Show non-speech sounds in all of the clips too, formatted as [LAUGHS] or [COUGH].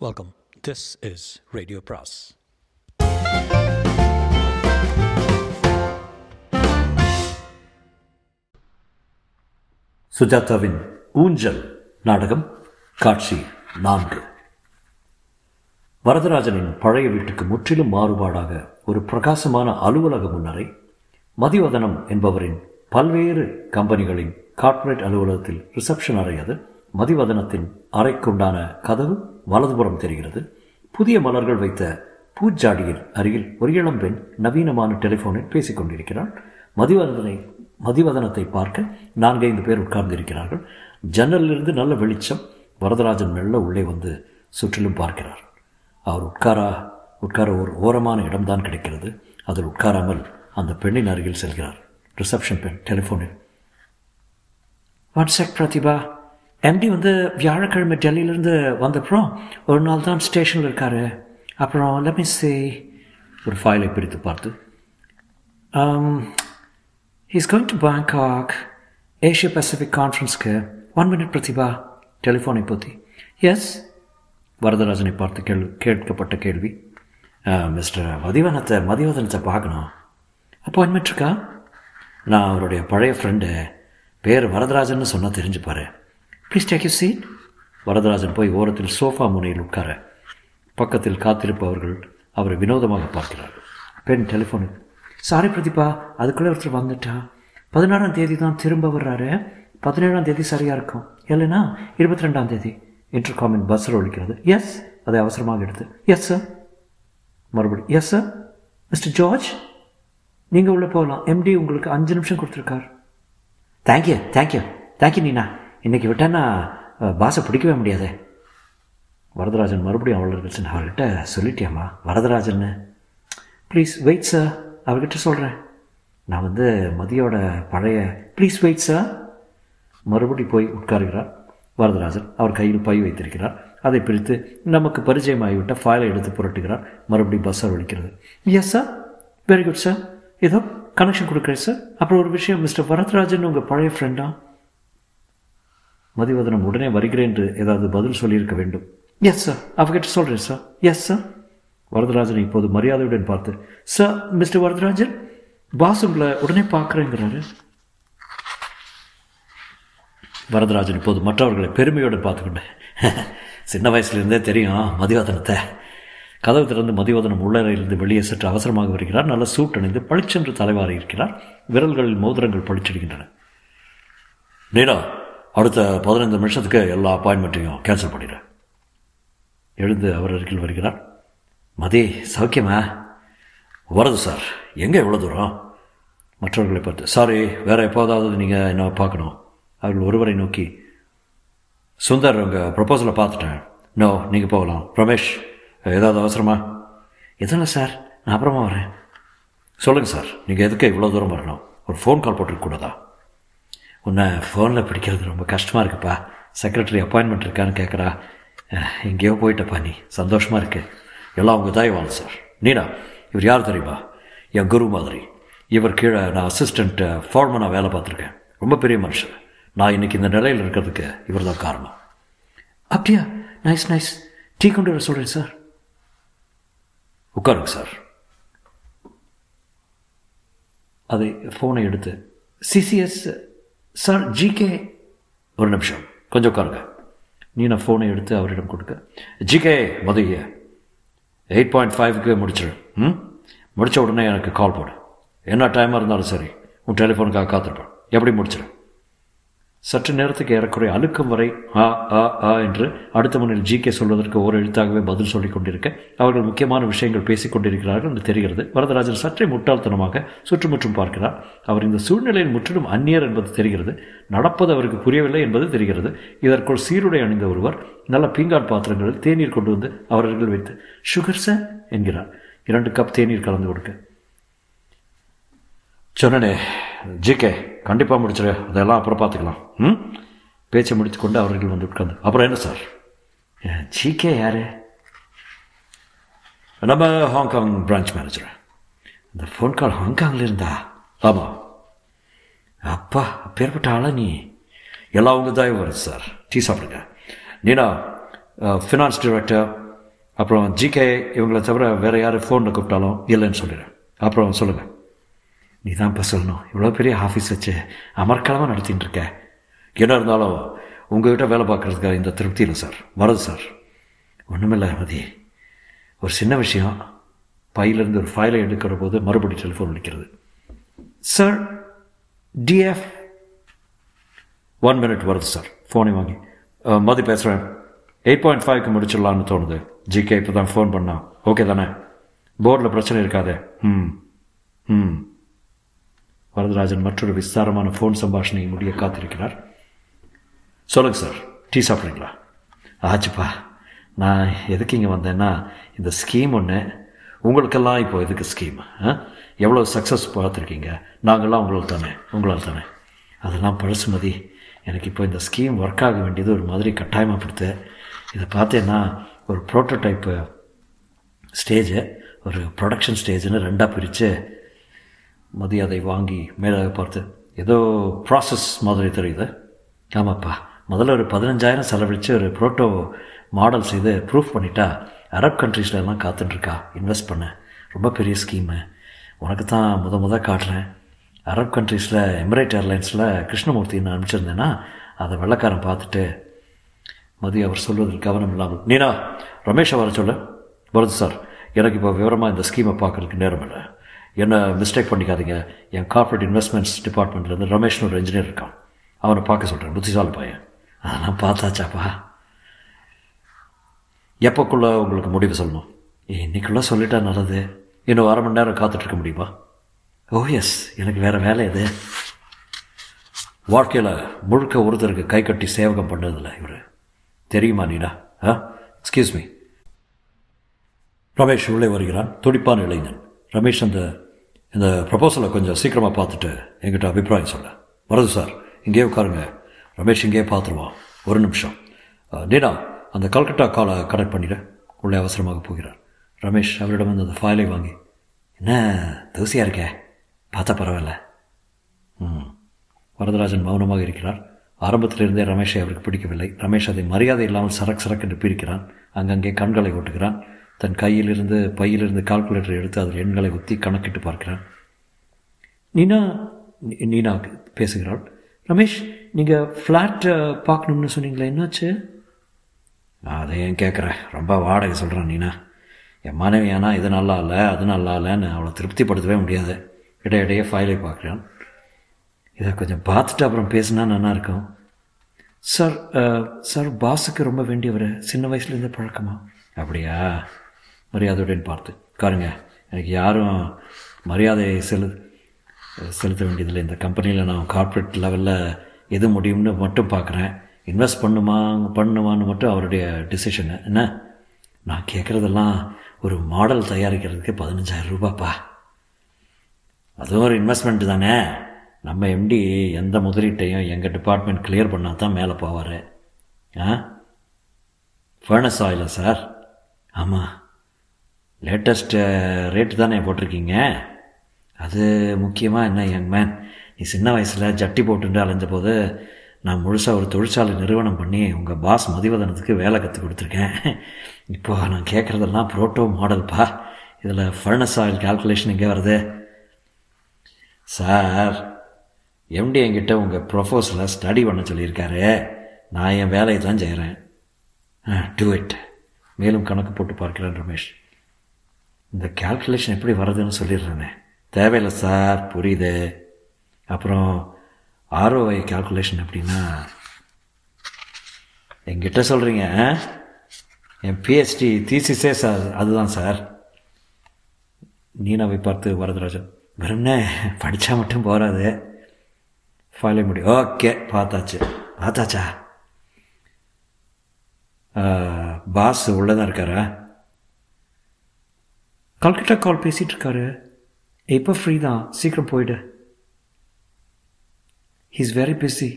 Welcome this is radio பிராஸ் சுஜாதாவின் ஊஞ்சல் நாடகம் காட்சி நான்கு. வரதராஜனின் பழைய வீட்டுக்கு முற்றிலும் மாறுபாடாக ஒரு பிரகாசமான அலுவலக முன்னரை மதிவதனம் என்பவரின் பல்வேறு கம்பெனிகளின் கார்ப்பரேட் அலுவலகத்தில் ரிசப்ஷன் அறை அது மதிவதனத்தின் அறைக்குண்டான கதவு வலதுபுறம் தெரிகிறது. புதிய மலர்கள் வைத்த பூஜாடியில் அருகில் ஒரு இளம்பெண் நவீனமான டெலிஃபோனில் பேசிக் கொண்டிருக்கிறாள். மதிவதனை மதிவதனத்தை பார்க்க நான்கைந்து பேர் உட்கார்ந்திருக்கிறார்கள். ஜன்னலிலிருந்து நல்ல வெளிச்சம் வரதராஜன் மெல்ல உள்ளே வந்து சுற்றிலும் பார்க்கிறார். அவர் உட்காரா உட்கார ஒரு ஓரமான இடம்தான் கிடைக்கிறது. அதில் உட்காராமல் அந்த பெண்ணின் அருகில் செல்கிறார். ரிசப்ஷன் பெண் டெலிஃபோனில் வாட்ஸ்அப் பிரதிபா? எம்டி வந்து வியாழக்கிழமை டெல்லியிலேருந்து வந்தப்புறம் ஒரு நாள் தான் ஸ்டேஷனில் இருக்காரு. அப்புறம் லெட் சே ஒரு ஃபைலை பிரித்து. பார்த்து he's going to Bangkok Asia Pacific கான்ஃபரன்ஸ்க்கு one minute Prathibha டெலிஃபோனை பற்றி எஸ் வரதராஜனை பார்த்து கேள் கேட்கப்பட்ட கேள்வி. Uh, மிஸ்டர் மதிவனத்தை மதிவதனத்தை பார்க்கணும். அப்பாயின்மெண்ட் இருக்கா? நான் அவருடைய பழைய ஃப்ரெண்டு பேர் வரதராஜன்னு சொன்னால் தெரிஞ்சுப்பாரு. Please take you seat Varadarajan போய் ஓரத்தில் சோஃபா முனையில் உட்கார பக்கத்தில் காத்திருப்பவர்கள் அவரை வினோதமாக பார்க்கிறார். பெண் டெலிஃபோனில் சாரி பிரதீபா அதுக்குள்ளே ஒருத்தர் வந்துட்டா. பதினாறாம் தேதி தான் திரும்ப வர்றாரு. பதினேழாம் தேதி சரியாக இருக்கும். இல்லைன்னா இருபத்தி ரெண்டாம் தேதி இன்டர்காமின் பஸ்ஸில் ஒழிக்கிறது எஸ் அதை அவசரமாக எடுத்து எஸ் சார் மறுபடி எஸ் சார் மிஸ்டர் ஜார்ஜ் நீங்கள் உள்ளே போகலாம். எம்டி உங்களுக்கு அஞ்சு நிமிஷம் கொடுத்துருக்கார். தேங்க்யூ தேங்க்யூ தேங்க்யூ நீனா இன்றைக்கி விட்டேன்னா பாசை பிடிக்கவே முடியாதே. வரதராஜன் மறுபடியும் அவளர்கள் அவர்கிட்ட சொல்லிட்டியாம்மா வரதராஜன்னு. ப்ளீஸ் வெயிட் சார் அவர்கிட்ட சொல்கிறேன் நான் வந்து மதியோட பழைய ப்ளீஸ் வெயிட் சார் மறுபடி போய் உட்காருகிறார். வரதராஜன் அவர் கையில் பை வைத்திருக்கிறார். அதை பிரித்து நமக்கு பரிச்சயமாகிவிட்ட ஃபைலை எடுத்து புரட்டுகிறார். மறுபடியும் பஸ் ஒழிக்கிறது yes sir very good sir ஏதோ கனெக்ஷன் கொடுக்குறேன் சார் அப்புறம் ஒரு விஷயம் மிஸ்டர் வரதராஜன் உங்கள் பழைய ஃப்ரெண்டா மதிவதனம் உடனே வருகிறேன் என்று ஏதாவது பதில் சொல்லியிருக்க வேண்டும். எஸ் சார் அவகிட்ட சொல்கிறேன் சார் எஸ் சார் வரதராஜன் இப்போது மரியாதையுடன் பார்த்து சார் மிஸ்டர் வரதராஜன் பாஸ் உங்களை உடனே பார்க்குறேங்கிறாரு. வரதராஜன் இப்போது மற்றவர்களை பெருமையோடு பார்த்துக்கொண்டேன் [LAUGHS] சின்ன வயசுலேருந்தே தெரியும் மதிவதனத்தை. கதவு திறந்து மதிவதனம் உள்ளறையிலிருந்து வெளியே சற்று அவசரமாக வருகிறார். நல்ல சூட் அணிந்து பளிச்சென்று தலைவாரி இருக்கிறார். விரல்களில் மோதிரங்கள் பளிச்சிடுகின்றன. நீடா அடுத்த பதினைந்து நிமிஷத்துக்கு எல்லா அப்பாயின்மெண்ட்டையும் கேன்சல் பண்ணிடுறேன் எழுந்து அவர் அருகில் வருகிறார். மதி சௌக்கியமா? வரது சார் எங்கே எவ்வளோ தூரம்? மற்றவர்களை பார்த்து சாரி வேறு எப்போதாவது நீங்கள் என்ன பார்க்கணும்? அவர்கள் ஒருவரை நோக்கி சுந்தர் உங்கள் ப்ரப்போசலை பார்த்துட்டேன். நோ நீங்கள் போகலாம். ரமேஷ் ஏதாவது அவசரமா? எதுவும் சார் நான் அப்புறமா வரேன். சொல்லுங்கள் சார் நீங்கள் எதுக்கு இவ்வளோ தூரம் வரணும்? ஒரு ஃபோன் கால் போட்டுருக்கூடாதா உன்னை ஃபோனில் பிடிக்கிறது ரொம்ப கஷ்டமாக இருக்குப்பா. செக்ரட்டரி அப்பாயின்மெண்ட் இருக்கான்னு கேட்குறா எங்கேயோ போயிட்டப்பா நீ. சந்தோஷமாக இருக்கு. எல்லாம் உங்கள் தயவான் சார் நீடா இவர் யார் தெரியுமா? என் குரு மாதிரி. இவர் கீழே நான் அசிஸ்டண்ட் ஃபார்மனாக வேலை பார்த்துருக்கேன். ரொம்ப பெரிய மனுஷன். நான் இன்றைக்கி இந்த நிலையில் இருக்கிறதுக்கு இவர் தான் காரணம். அப்படியா? நைஸ் நைஸ் டீ கொண்டு வர சொல்கிறேன் சார் உட்காருங்க சார் அதை ஃபோனை எடுத்து சிசிஎஸ் சார் ஜிகே ஒரு நிமிஷம். கொஞ்சம் உட்காருங்க. நீ நான் ஃபோனை எடுத்து அவரிடம் கொடுக்க ஜிகே மதுய எயிட் பாயிண்ட் ஃபைவ்க்கு முடிச்சிடு ம்? முடித்த உடனே எனக்கு கால் போடு. என்ன டைமாக இருந்தாலும் சரி. உன் டெலிஃபோனுக்காக காத்திருப்பேன். எப்படி முடிச்சிடு சற்று நேரத்துக்கு ஏறக்குறைய அழுக்கும் வரை ஆ ஆ ஆ என்று அடுத்த முன்னில் ஜி கே சொல்வதற்கு ஓர் எழுத்தாகவே பதில் சொல்லிக் கொண்டிருக்க அவர்கள் முக்கியமான விஷயங்கள் பேசிக் கொண்டிருக்கிறார்கள் என்று தெரிகிறது. வரதராஜன் சற்றே முட்டாள்தனமாக சுற்றுமுற்றும் பார்க்கிறார். அவர் இந்த சூழ்நிலையில் முற்றிலும் அந்நியர் என்பது தெரிகிறது. நடப்பது அவருக்கு புரியவில்லை என்பது தெரிகிறது. இதற்குள் சீருடை அணிந்த ஒருவர் நல்ல பீங்கான் பாத்திரங்களில் தேநீர் கொண்டு வந்து அவர்கள் வைத்து சுகர் சார் என்கிறார். இரண்டு கப் தேநீர் கலந்து கொடுக்க. சொன்னனே ஜிகே கண்டிப்பாக முடிச்சிரு. அதெல்லாம் அப்புறம் பார்த்துக்கலாம். ம்? பேச்சை முடித்து கொண்டு அவர்கள் வந்து உட்காந்து அப்புறம் என்ன சார்? ஜிகே யாரு? நம்ம ஹாங்காங் பிரான்ச் மேனேஜர். இந்த ஃபோன் கால் ஹாங்காங்கில் இருந்தா? ஆமாம் அப்பா அப்பேற்பட்ட ஆளா நீ? எல்லாம் உங்கள் தயவு வருது சார். டீ சாப்பிடுங்க. நீனா ஃபினான்ஸ் டிரெக்டர் அப்புறம் ஜிகே இவங்களை தவிர வேறு யார் ஃபோனில் கூப்பிட்டாலும் இல்லைன்னு சொல்லிடுறேன் அப்புறம் சொல்லுங்கள் நீ தான்ப்பா சொல்லணும். இவ்வளோ பெரிய ஆஃபீஸ் வச்சு அமர்க்களமாக நடத்தின்னு இருக்க என்ன இருந்தாலும் உங்ககிட்ட வேலை பார்க்குறதுக்காக இந்த திருப்தி இல்லை சார். வருது சார். ஒன்றுமில்லை மதி ஒரு சின்ன விஷயம். பையிலேருந்து ஒரு ஃபைலை எடுக்கிற போது மறுபடியும் டெலிஃபோன் அடிக்கிறது. சார் டிஎஃப் ஒன் மினிட் வருது சார். ஃபோனை வாங்கி. மதி பேசுகிறேன் எயிட் பாயிண்ட் ஃபைவ்க்கு முடிச்சிடலான்னு தோணுது. ஜிகே இப்போ தான் ஃபோன் பண்ணான் ஓகே தானே? போர்டில் பிரச்சனை இருக்காதே. ம். வரதராஜன் மற்றொரு விஸ்தாரமான ஃபோன் சம்பாஷணையை முடிய காத்திருக்கிறார். சொல்லுங்கள் சார் டீ சாப்பிட்றீங்களா? ஆச்சுப்பா நான் எதுக்கு இங்கே வந்தேன்னா இந்த ஸ்கீம் ஒன்று உங்களுக்கெல்லாம் இப்போ எதுக்கு ஸ்கீம் எவ்வளோ சக்ஸஸ் பார்த்துருக்கீங்க? நாங்கள்லாம் உங்களுக்கு தானே உங்களால் தானே. அதெல்லாம் பழசு மதி எனக்கு இப்போ இந்த ஸ்கீம் ஒர்க் ஆக வேண்டியது ஒரு மாதிரி கட்டாயமாக கொடுத்து இதை பார்த்தேன்னா ஒரு ப்ரோட்டோடைப்பு ஸ்டேஜு ஒரு ப்ரொடக்ஷன் ஸ்டேஜ்னு ரெண்டாக பிரித்து மதி அதை வாங்கி மேலே பார்த்து ஏதோ ப்ராசஸ் மாதிரி தெரியுது. ஆமாப்பா முதல்ல ஒரு பதினஞ்சாயிரம் செலவழித்து ஒரு ப்ரோட்டோ மாடல் செய்து ப்ரூஃப் பண்ணிட்டா அரப் கண்ட்ரீஸில் எல்லாம் காத்துட்ருக்கா இன்வெஸ்ட் பண்ண. ரொம்ப பெரிய ஸ்கீமு உனக்கு தான் முத முத காட்டுறேன். அரப் கண்ட்ரீஸில் எமிரேட் ஏர்லைன்ஸில் கிருஷ்ணமூர்த்தின்னு அனுப்பிச்சிருந்தேன்னா அதை வெள்ளக்காரன் பார்த்துட்டு மதி அவர் சொல்வதில் கவனம் இல்லாமல் நீனா ரமேஷை வர சொல்லு. வருது சார். எனக்கு இப்போ விவரமாக இந்த ஸ்கீமை பார்க்கறதுக்கு நேரம் இல்லை. என்ன மிஸ்டேக் பண்ணிக்காதீங்க. என் கார்ப்பரேட் இன்வெஸ்ட்மெண்ட்ஸ் டிபார்ட்மெண்ட்லேருந்து ரமேஷ்னு ஒரு இன்ஜினியர் இருக்கான். அவனை பார்க்க சொல்கிறேன் புத்திசாலி பையன். அதெல்லாம் பார்த்தாச்சாப்பா? எப்போக்குள்ளே உங்களுக்கு முடிவு சொல்லணும்? இன்னைக்குள்ளே சொல்லிட்டா நல்லது. இன்னும் அரை மணி நேரம் காத்துட்ருக்க முடியுமா? Oh ஓ எஸ் எனக்கு வேறு வேலை இது. வாழ்க்கையில் முழுக்க ஒருத்தருக்கு கை கட்டி சேவகம் பண்ணதில்லை இவர். தெரியுமா நீடா ஆ? எக்ஸ்கியூஸ் மீ ரமேஷ் உள்ளே வருகிறான். துடிப்பான இளைஞன். ரமேஷ் அந்த இந்த ப்ரப்போசலை கொஞ்சம் சீக்கிரமாக பார்த்துட்டு என்கிட்ட அபிப்பிராயம் சொல்ல. வரது சார் இங்கேயே உட்காருங்க. ரமேஷ் இங்கேயே பார்த்துருவான். ஒரு நிமிஷம். அஹ், அந்த கல்கட்டா காலை கனெக்ட் பண்ணிட. உள்ளே அவசரமாக போகிறார். ரமேஷ் அவரிடம் வந்து அந்த ஃபைலை வாங்கி என்ன தூசியாக இருக்கே? பார்த்தா பரவாயில்ல. ம். வரதராஜன் மௌனமாக இருக்கிறார். ஆரம்பத்திலிருந்தே ரமேஷை அவருக்கு பிடிக்கவில்லை. ரமேஷ் அதை மரியாதை இல்லாமல் சரக் சரக் என்று பிரிக்கிறான். அங்கங்கே கண்களை ஓட்டுகிறான். தன் கையிலிருந்து பையிலிருந்து கால்குலேட்டர் எடுத்து அதில் எண்களை ஒத்தி கணக்கிட்டு பார்க்கிறான். நீனா நீனா பேசுகிறாள். ரமேஷ் நீங்கள் ஃப்ளாட் பார்க்கணும்னு சொன்னீங்களே என்னாச்சு? அதை ஏன் கேட்குறேன் ரொம்ப வாடகை சொல்கிறேன் நீனா. என் மனைவி ஏன்னா இது நல்லா இல்லை அது நல்லா இல்லைன்னு அவளை திருப்திப்படுத்தவே முடியாது. இடையிடையே ஃபைலை பார்க்குறான். இதை கொஞ்சம் பார்த்துட்டு அப்புறம் பேசினா நல்லா இருக்கும். சார் சார் பாஸுக்கு ரொம்ப வேண்டியவர். சின்ன வயசுலேருந்தே பழக்கமா? அப்படியா? மரியாதையுடன் பார்த்து காருங்க எனக்கு யாரும் மரியாதை செலு செலுத்த வேண்டியதில்லை. இந்த கம்பெனியில் நான் கார்ப்பரேட் லெவலில் எது முடியும்னு மட்டும் பார்க்குறேன் இன்வெஸ்ட் பண்ணுமா பண்ணுமான்னு மட்டும் அவருடைய டிசிஷனு என்ன? நான் கேட்குறதெல்லாம் ஒரு மாடல் தயாரிக்கிறதுக்கு பதினஞ்சாயிரம் ரூபாப்பா. அதுவும் ஒரு இன்வெஸ்ட்மெண்ட் தானே. நம்ம எம்டி எந்த முதலீட்டையும் எங்கள் டிபார்ட்மெண்ட் கிளியர் பண்ணால் தான் மேலே போவார். ஆ? ஃபர்னஸ் ஆயிலா சார் ஆமாம் லேட்டஸ்ட்டு ரேட்டு uh, தானே போட்டிருக்கீங்க? அது முக்கியமாக என்ன யங் மேன் நீ சின்ன வயசில் ஜட்டி போட்டுட்டு அலைஞ்ச போது நான் முழுசாக ஒரு தொழிற்சாலை நிறுவனம் பண்ணி உங்கள் பாஸ் மதிவதனத்துக்கு வேலை கற்றுக் கொடுத்துருக்கேன். இப்போ நான் கேட்குறதெல்லாம் ப்ரோட்டோ மாடல்ப்பா இதில் ஃபர்னஸ் ஆயில் கால்குலேஷன் எங்கே வருது? சார் எம்டி என்கிட்ட உங்கள் ப்ரொஃபோஸில் ஸ்டடி பண்ண சொல்லியிருக்காரு. நான் என் வேலையை தான் செய்கிறேன் டூ இட் மேலும் கணக்கு போட்டு பார்க்கிறேன் ரமேஷ். இந்த கால்குலேஷன் எப்படி வருதுன்னு சொல்லிடுறேனே. தேவையில்லை சார் புரியுது. அப்புறம் ஆர்ஓஐ கால்குலேஷன் எப்படின்னா என்கிட்ட சொல்கிறீங்க என் பிஹெச்டி தீசிஸே சார் அதுதான் சார். நீனாவை பார்த்து வரதராஜன் வெறும்னே படித்தா மட்டும் போகாது ஃபைலை முடியும் ஓகே பார்த்தாச்சு. பார்த்தாச்சா? பாஸ் உள்ளே தான் இருக்காரா? கல்கட்டா கால் பேசிகிட்டு இருக்காரு இப்போ ஃப்ரீ தான். சீக்கிரம் போயிடு. ஹீஸ் வெரி பிஸி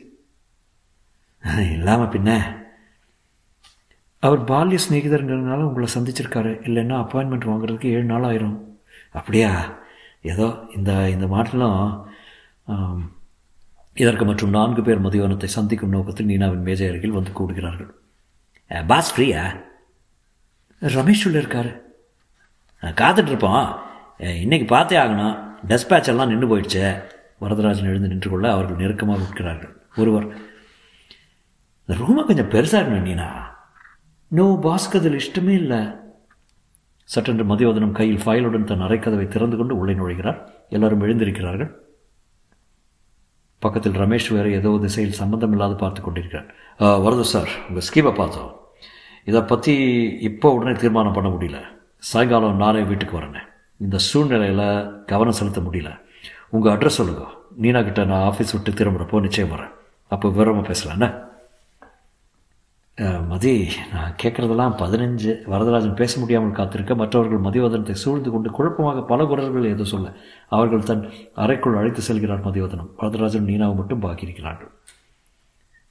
இல்லாமல் பின்ன? அவர் பால்ய சிநேகிதர்ன்றதுனால உங்களை சந்திச்சிருக்காரு. இல்லைன்னா அப்பாயின்மெண்ட் வாங்குறதுக்கு ஏழு நாள் ஆயிரும். அப்படியா? ஏதோ இந்த இந்த மாட்டிலும் இதற்கு மற்றும் நான்கு பேர் மதியானத்தை சந்திக்கும் நோக்கத்தில் நீனாவின் மேஜை அருகில் வந்து கூடுகிறார்கள். பாஸ் ஃப்ரீயா ரமேஷ் உள்ள இருக்காரு. காத்துட்ருப்போம். இன்னைக்கு பார்த்தே ஆகணும். டெஸ்பேச் எல்லாம் நின்று போயிடுச்சு. வரதராஜன் எழுந்து நின்று கொள்ள அவர்கள் நெருக்கமாக இருக்கிறார்கள் ஒருவர் இந்த ரூமை கொஞ்சம் பெருசாக இருக்கணும் நீனா? நோ பாஸ்க்கு அதில் இஷ்டமே இல்லை. சட்டென்று மதியோதனம் கையில் ஃபைலுடன் தன் அரைக்கதவை திறந்து கொண்டு உள்ளே நுழைகிறார். எல்லாரும் எழுந்திருக்கிறார்கள். பக்கத்தில் ரமேஷ் வேறு ஏதோ திசையில் சம்பந்தம் இல்லாது பார்த்து கொண்டிருக்கிறார். வரது சார். உங்கள் ஸ்கீமை பார்த்தோம். இதை பற்றி இப்போ உடனே தீர்மானம் பண்ண முடியல. சாயங்காலம் நானே வீட்டுக்கு வரேன். இந்த சூழ்நிலையில் கவனம் செலுத்த முடியல. உங்கள் அட்ரஸ் சொல்லுங்க. நீனா கிட்ட நான் ஆஃபீஸ் விட்டு திரும்புகிறப்போ நிச்சயம் வரேன். அப்போ விவரமாக பேசலாண்ணே மதி நான் கேட்குறதெல்லாம் பதினஞ்சு வரதராஜன் பேச முடியாமல் காத்திருக்க மற்றவர்கள் மதிவதனத்தை சூழ்ந்து கொண்டு குழப்பமாக பல குரல்கள் ஏதோ சொல்ல அவர்கள் தன் அறைக்குள் அழைத்து செல்கிறார் மதிவதனம். வரதராஜன் நீனாவை மட்டும் பாக்கியிருக்கிறார்கள்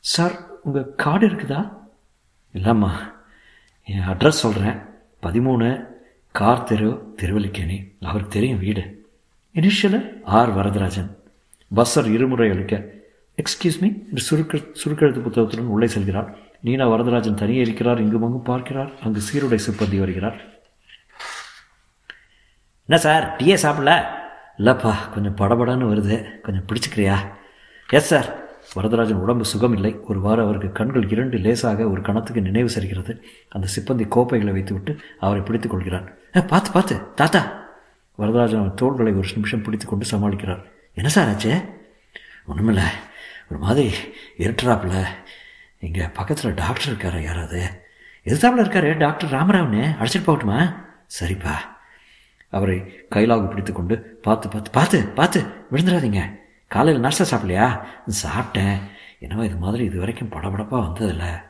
சார் உங்கள் கார்டு இருக்குதா? இல்லைம்மா என் அட்ரஸ் சொல்கிறேன் பதிமூணு கார் தெரு திருவல்லிக்கேணி அவருக்கு தெரியும் வீடு. Initial R. வரதராஜன். பஸ்ஸர் இருமுறை அளிக்க எக்ஸ்கியூஸ் மீ என்று சுருக்க சுருக்கெழுத்து புத்தகத்துடன் உள்ளே செல்கிறார். நீனா வரதராஜன் தனியே இருக்கிறார் இங்கும் அங்கும் பார்க்கிறார். அங்கு சீருடை சிப்பந்தி வருகிறார். என்ன சார் டீயே சாப்பிடல? இல்லைப்பா கொஞ்சம் படபடன்னு வருது. கொஞ்சம் பிடிச்சிக்கிறியா? எஸ் சார் வரதராஜன் உடம்பு சுகமில்லை. ஒருவாறு அவருக்கு கண்கள் இரண்டு லேசாக ஒரு கணத்துக்கு நினைவு சரிகிறது. அந்த சிப்பந்தி கோப்பைகளை வைத்துவிட்டு அவரை பிடித்துக் கொள்கிறார் பார்த்து பார்த்து தாத்தா. வரதராஜன் அவன் தோள்களை ஒரு நிமிஷம் பிடித்து கொண்டு சமாளிக்கிறார். என்ன சார் ஆச்சு? ஒன்றுமில்ல ஒரு மாதிரி இருட்டுறாப்புல. இங்கே பக்கத்தில் டாக்டர் இருக்காரா யாராவது. எதிர்த்தாப்புல இருக்காரு டாக்டர் ராமராவ்னு. அழைச்சிட்டு போகட்டுமா? சரிப்பா. அவரை கைலாக பிடித்து கொண்டு பார்த்து பார்த்து பார்த்து பார்த்து விழுந்துடாதீங்க. காலையில் நர்ஸை சாப்பிடலையா? சாப்பிட்டேன். என்னவோ இது மாதிரி இது வரைக்கும் படபடப்பாக வந்ததில்லை.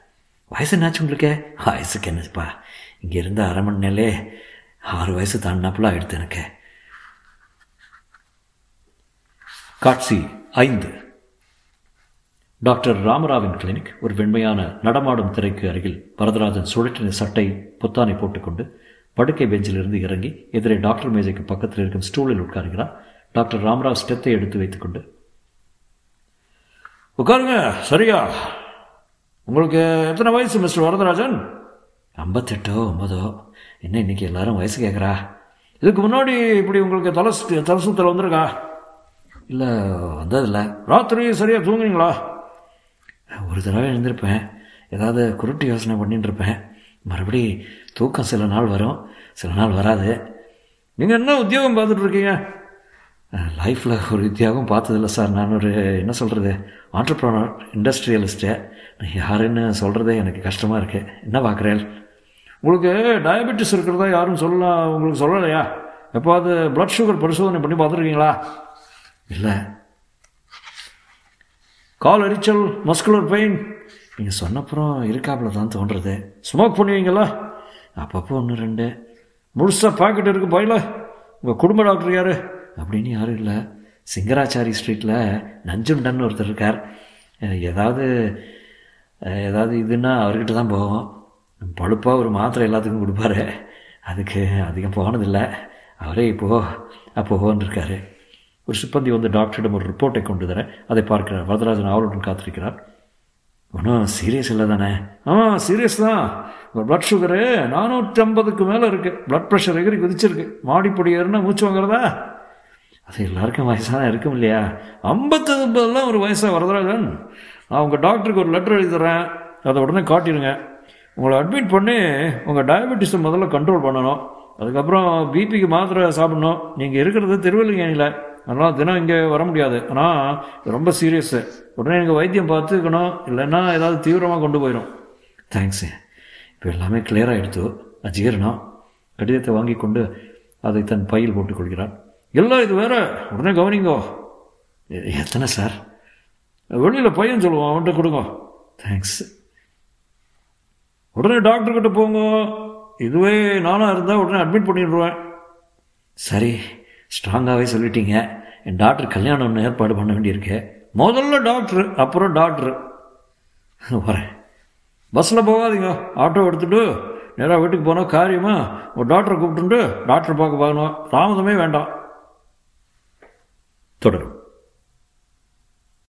வயசு என்னாச்சு உங்களுக்கு? வயசுக்கு என்னப்பா இங்கே இருந்த அரை மணி நேரலே ஆறு வயசு தாண்டினாப்புல ஆகிடுது எனக்கு. காட்சி ஐந்து. டாக்டர் ராமராவின் கிளினிக் ஒரு வெண்மையான நடமாடும் திரைக்கு அருகில் வரதராஜன் சுழற்றின சட்டை புத்தானை போட்டுக்கொண்டு படுக்கை பெஞ்சிலிருந்து இறங்கி எதிரே டாக்டர் மேஜைக்கு பக்கத்தில் இருக்கும் ஸ்டூலில் உட்காருகிறார். டாக்டர் ராமராவ் ஸ்டெத்தை எடுத்து வைத்துக்கொண்டு உட்காருங்க சரியா? உங்களுக்கு எத்தனை வயசு மிஸ்டர் வரதராஜன்? ஐம்பத்தெட்டோ ஒன்பதோ என்ன இன்னைக்கு எல்லாரும் வயசு கேட்குறா இதுக்கு முன்னாடி இப்படி உங்களுக்கு தலை தலை சுத்தல் வந்திருக்கா? இல்லை வந்ததில்லை. ராத்திரி சரியாக தூங்குனீங்களா? ஒரு தடவை எழுந்திருப்பேன். ஏதாவது குருட்டு யோசனை பண்ணிட்டு இருப்பேன் மறுபடி தூக்கம் சில நாள் வரும். சில நாள் வராது. நீங்கள் என்ன உத்தியோகம் பார்த்துட்ருக்கீங்க லைஃப்பில் ஒரு உத்தியோகம் பார்த்ததில்ல சார். நான் ஒரு என்ன சொல்கிறது ஆண்டர்ப்ரனர் இண்டஸ்ட்ரியலிஸ்ட்டு யாருன்னு சொல்கிறதே எனக்கு கஷ்டமாக இருக்குது என்ன பார்க்குறேன் உங்களுக்கு டயபெட்டிஸ் இருக்கிறதா யாரும் சொல்லலாம் உங்களுக்கு சொல்லலையா? எப்போது ப்ளட் சுகர் பரிசோதனை பண்ணி பார்த்துருக்கீங்களா? இல்லை. கால் எரிச்சல் மஸ்குலர் பெயின் நீங்கள் சொன்னப்புறம் இருக்காப்புல தான் தோன்றுறது. ஸ்மோக் பண்ணுவீங்களா? அப்பப்போ ஒன்று ரெண்டு. முழுசாக பாக்கெட் இருக்குது பயில. உங்கள் குடும்ப டாக்டர் யார்? அப்படின்னு யாரும் இல்லை. சிங்கராச்சாரி ஸ்ட்ரீட்டில் நஞ்சுண்டன் ஒருத்தர் இருக்கார். ஏதாவது ஏதாவது இதுன்னா அவர்கிட்ட தான் போவோம். பழுப்பாக ஒரு மாத்திரை எல்லாத்துக்கும் கொடுப்பாரு. அதுக்கு அதிகம் போனதில்லை. அவரே இப்போ அப்போன்னு இருக்காரு. ஒரு சிப்பந்தி வந்து டாக்டரிடம் ஒரு ரிப்போர்ட்டை கொண்டு தரேன் அதை பார்க்கிறார். வரதராஜன் ஆவலுடன் காத்திருக்கிறார். ஒன்றும் சீரியஸ் இல்லை தானே? ஆ சீரியஸ் தான். பிளட் ப்ளட் சுகரு நானூற்றி ஐம்பதுக்கு மேலே இருக்குது ப்ளட் ப்ரெஷர் எகிரி குதிச்சிருக்கு. மாடிப்பொடி ஏறுனா மூச்சு வாங்குறதா? அது எல்லாருக்கும் வயசான இருக்கும் இல்லையா? ஐம்பத்தி ஐம்பதுலாம் ஒரு வயசாக வரதராஜன். நான் உங்கள் டாக்டருக்கு ஒரு லெட்டர் எழுதி தரேன் அதை உடனே காட்டிடுங்க. உங்களை அட்மிட் பண்ணி உங்கள் டயபெட்டிஸை முதல்ல கண்ட்ரோல் பண்ணணும். அதுக்கப்புறம் பிபிக்கு மாத்திரை சாப்பிடணும். நீங்கள் இருக்கிறது திருவள்ளிக்கேணியில் அதனால் தினம் இங்கே வர முடியாது. ஆனால் இது ரொம்ப சீரியஸு உடனே நீங்கள் வைத்தியம் பார்த்துக்கணும். இல்லைன்னா ஏதாவது தீவிரமாக கொண்டு போயிடும் தேங்க்ஸ் இப்போ எல்லாமே கிளியராக எடுத்து அஜீரணம் கடிதத்தை வாங்கி கொண்டு அதை தன் பையில் போட்டுக்கொள்கிறான் இல்லை இது வேற. உடனே கவனிங்கோ. எத்தனை சார்? வெளியில் பையன் சொல்லுவோம் அவன்கிட்ட கொடுங்க. தேங்க்ஸ் உடனே டாக்டர்கிட்ட போங்க. இதுவே நானாக இருந்தால் உடனே அட்மிட் பண்ணிடுவேன். சரி ஸ்ட்ராங்காகவே சொல்லிட்டீங்க. என் டாக்டர் கல்யாணம் ஒன்று ஏற்பாடு பண்ண வேண்டியிருக்கு. முதல்ல டாக்டரு அப்புறம் டாக்டரு வரேன். பஸ்ஸில் போகாதீங்க. ஆட்டோ எடுத்துகிட்டு நேராக வீட்டுக்கு போனால் காரியமாக ஒரு டாக்டரை கூப்பிட்டுட்டு டாக்டர் பார்க்க பார்க்கணும். தாமதமே வேண்டாம். தொடரும்.